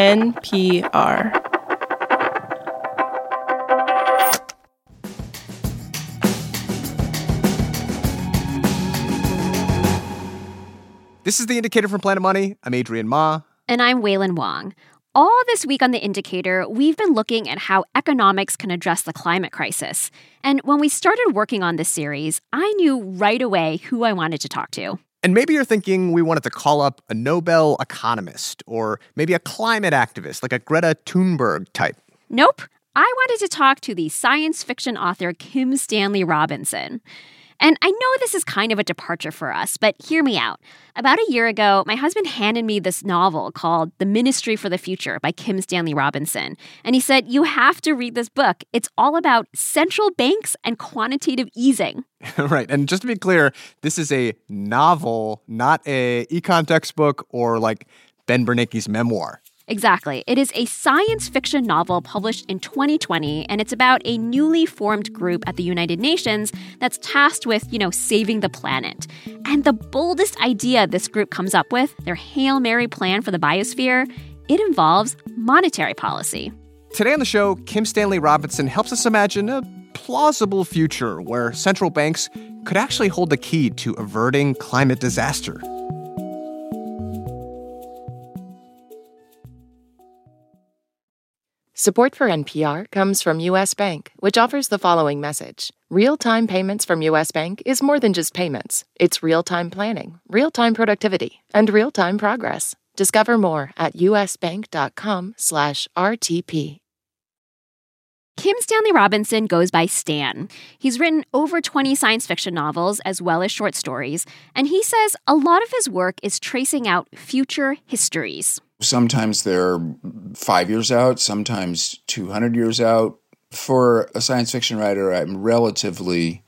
NPR. This is The Indicator from Planet Money. I'm Adrian Ma. And I'm Wailin Wong. All this week on The Indicator, we've been looking at how economics can address the climate crisis. And when we started working on this series, I knew right away who I wanted to talk to. And maybe you're thinking we wanted to call up a Nobel economist or maybe a climate activist like a Greta Thunberg type. Nope. I wanted to talk to the science fiction author Kim Stanley Robinson. And I know this is kind of a departure for us, but hear me out. About a year ago, my husband handed me this novel called The Ministry for the Future by Kim Stanley Robinson. And he said, You have to read this book. It's all about central banks and quantitative easing. right. And just to be clear, this is a novel, not a econ textbook or like Ben Bernanke's memoir. Exactly. It is a science fiction novel published in 2020, and it's about a newly formed group at the United Nations that's tasked with, you know, saving the planet. And the boldest idea this group comes up with, their Hail Mary plan for the biosphere, it involves monetary policy. Today on the show, Kim Stanley Robinson helps us imagine a plausible future where central banks could actually hold the key to averting climate disaster. Support for NPR comes from U.S. Bank, which offers the following message Real time payments from U.S. Bank is more than just payments, it's real time planning, real time productivity, and real time progress. Discover more at usbank.com/slash RTP. Kim Stanley Robinson goes by Stan. He's written over 20 science fiction novels as well as short stories, and he says a lot of his work is tracing out future histories. Sometimes they're five years out, sometimes 200 years out. For a science fiction writer, I'm relatively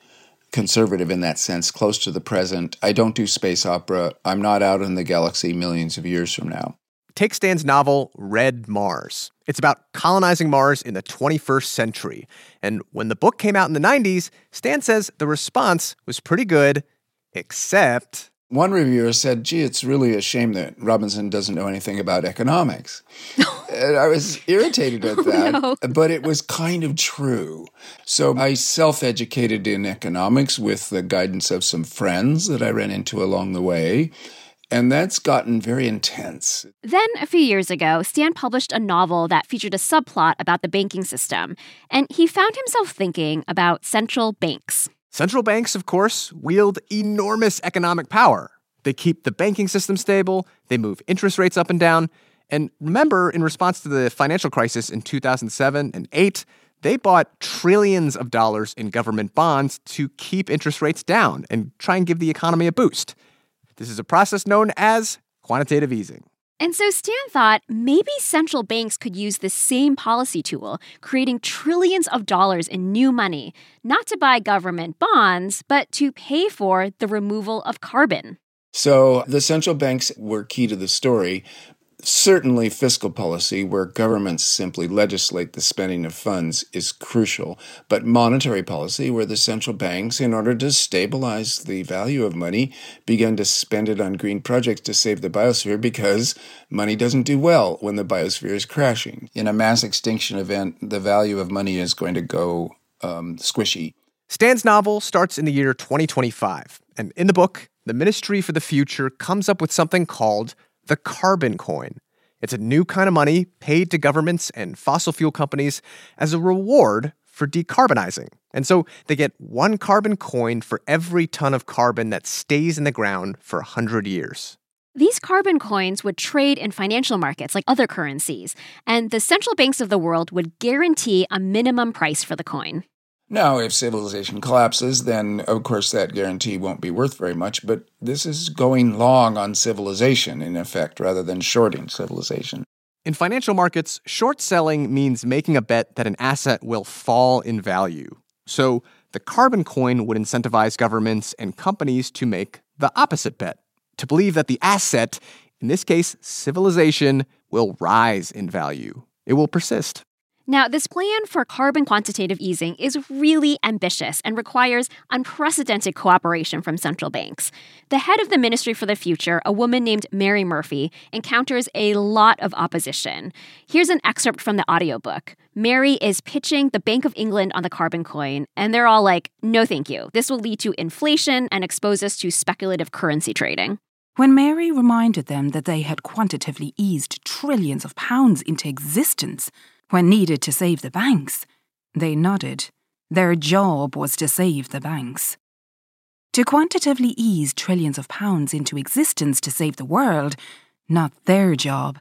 conservative in that sense, close to the present. I don't do space opera. I'm not out in the galaxy millions of years from now. Take Stan's novel, Red Mars. It's about colonizing Mars in the 21st century. And when the book came out in the 90s, Stan says the response was pretty good, except one reviewer said, gee, it's really a shame that Robinson doesn't know anything about economics. and I was irritated at oh, that, oh, no. but it was kind of true. So I self educated in economics with the guidance of some friends that I ran into along the way. And that's gotten very intense. Then, a few years ago, Stan published a novel that featured a subplot about the banking system, and he found himself thinking about central banks. Central banks, of course, wield enormous economic power. They keep the banking system stable, they move interest rates up and down. And remember, in response to the financial crisis in 2007 and 8, they bought trillions of dollars in government bonds to keep interest rates down and try and give the economy a boost. This is a process known as quantitative easing. And so Stan thought maybe central banks could use the same policy tool, creating trillions of dollars in new money, not to buy government bonds, but to pay for the removal of carbon. So the central banks were key to the story, Certainly, fiscal policy, where governments simply legislate the spending of funds, is crucial. But monetary policy, where the central banks, in order to stabilize the value of money, begin to spend it on green projects to save the biosphere because money doesn't do well when the biosphere is crashing. In a mass extinction event, the value of money is going to go um, squishy. Stan's novel starts in the year 2025. And in the book, the Ministry for the Future comes up with something called the carbon coin. It's a new kind of money paid to governments and fossil fuel companies as a reward for decarbonizing. And so they get one carbon coin for every ton of carbon that stays in the ground for 100 years. These carbon coins would trade in financial markets like other currencies, and the central banks of the world would guarantee a minimum price for the coin. Now, if civilization collapses, then of course that guarantee won't be worth very much, but this is going long on civilization, in effect, rather than shorting civilization. In financial markets, short selling means making a bet that an asset will fall in value. So the carbon coin would incentivize governments and companies to make the opposite bet, to believe that the asset, in this case civilization, will rise in value. It will persist. Now, this plan for carbon quantitative easing is really ambitious and requires unprecedented cooperation from central banks. The head of the Ministry for the Future, a woman named Mary Murphy, encounters a lot of opposition. Here's an excerpt from the audiobook. Mary is pitching the Bank of England on the carbon coin, and they're all like, no, thank you. This will lead to inflation and expose us to speculative currency trading. When Mary reminded them that they had quantitatively eased trillions of pounds into existence, when needed to save the banks. They nodded. Their job was to save the banks. To quantitatively ease trillions of pounds into existence to save the world, not their job.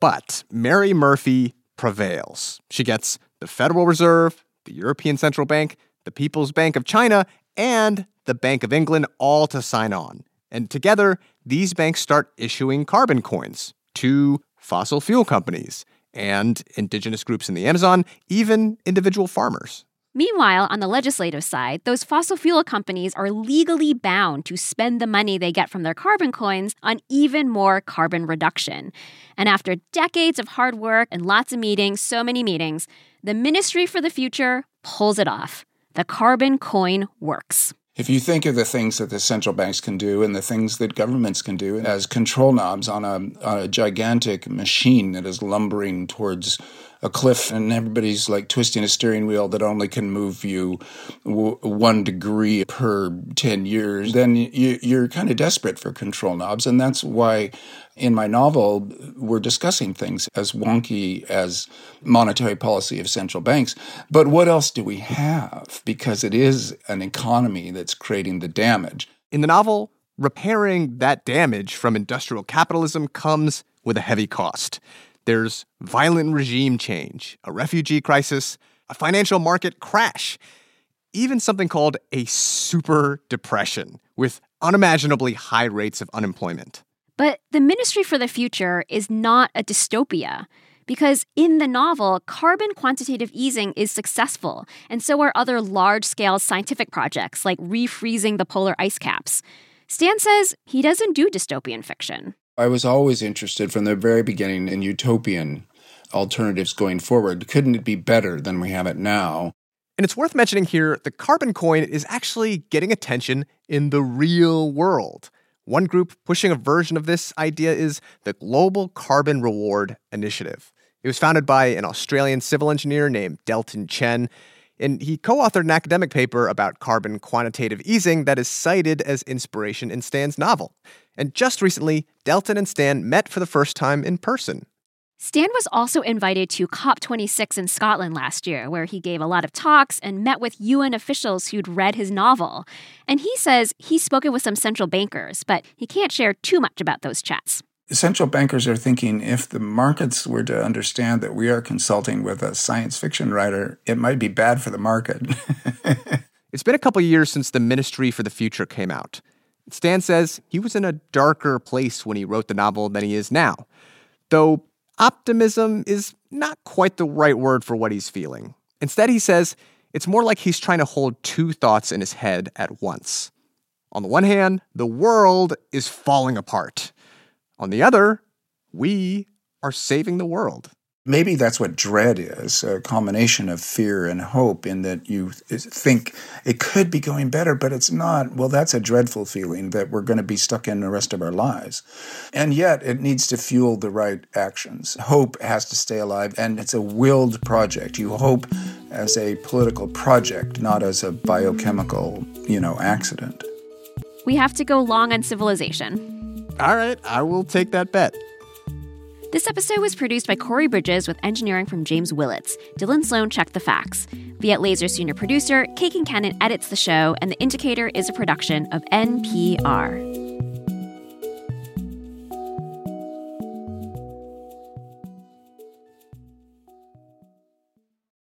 But Mary Murphy prevails. She gets the Federal Reserve, the European Central Bank, the People's Bank of China, and the Bank of England all to sign on. And together, these banks start issuing carbon coins to fossil fuel companies and indigenous groups in the Amazon, even individual farmers. Meanwhile, on the legislative side, those fossil fuel companies are legally bound to spend the money they get from their carbon coins on even more carbon reduction. And after decades of hard work and lots of meetings, so many meetings, the Ministry for the Future pulls it off. The carbon coin works. If you think of the things that the central banks can do and the things that governments can do as control knobs on a, on a gigantic machine that is lumbering towards a cliff and everybody's like twisting a steering wheel that only can move you w- one degree per 10 years, then you, you're kind of desperate for control knobs. And that's why in my novel, we're discussing things as wonky as monetary policy of central banks. But what else do we have? Because it is an economy that's creating the damage. In the novel, repairing that damage from industrial capitalism comes with a heavy cost. There's violent regime change, a refugee crisis, a financial market crash, even something called a super depression with unimaginably high rates of unemployment. But the Ministry for the Future is not a dystopia. Because in the novel, carbon quantitative easing is successful, and so are other large scale scientific projects like refreezing the polar ice caps. Stan says he doesn't do dystopian fiction. I was always interested from the very beginning in utopian alternatives going forward. Couldn't it be better than we have it now? And it's worth mentioning here the carbon coin is actually getting attention in the real world. One group pushing a version of this idea is the Global Carbon Reward Initiative. It was founded by an Australian civil engineer named Delton Chen, and he co authored an academic paper about carbon quantitative easing that is cited as inspiration in Stan's novel. And just recently, Delton and Stan met for the first time in person. Stan was also invited to COP26 in Scotland last year, where he gave a lot of talks and met with UN officials who'd read his novel. And he says he's spoken with some central bankers, but he can't share too much about those chats. Central bankers are thinking if the markets were to understand that we are consulting with a science fiction writer, it might be bad for the market. it's been a couple years since the Ministry for the Future came out. Stan says he was in a darker place when he wrote the novel than he is now. Though optimism is not quite the right word for what he's feeling. Instead, he says it's more like he's trying to hold two thoughts in his head at once. On the one hand, the world is falling apart. On the other, we are saving the world. Maybe that's what dread is a combination of fear and hope, in that you think it could be going better, but it's not. Well, that's a dreadful feeling that we're going to be stuck in the rest of our lives. And yet, it needs to fuel the right actions. Hope has to stay alive, and it's a willed project. You hope as a political project, not as a biochemical, you know, accident. We have to go long on civilization. All right, I will take that bet. This episode was produced by Corey Bridges with engineering from James Willetts. Dylan Sloan checked the facts. Viet Laser senior producer, Kate Concannon edits the show, and The Indicator is a production of NPR.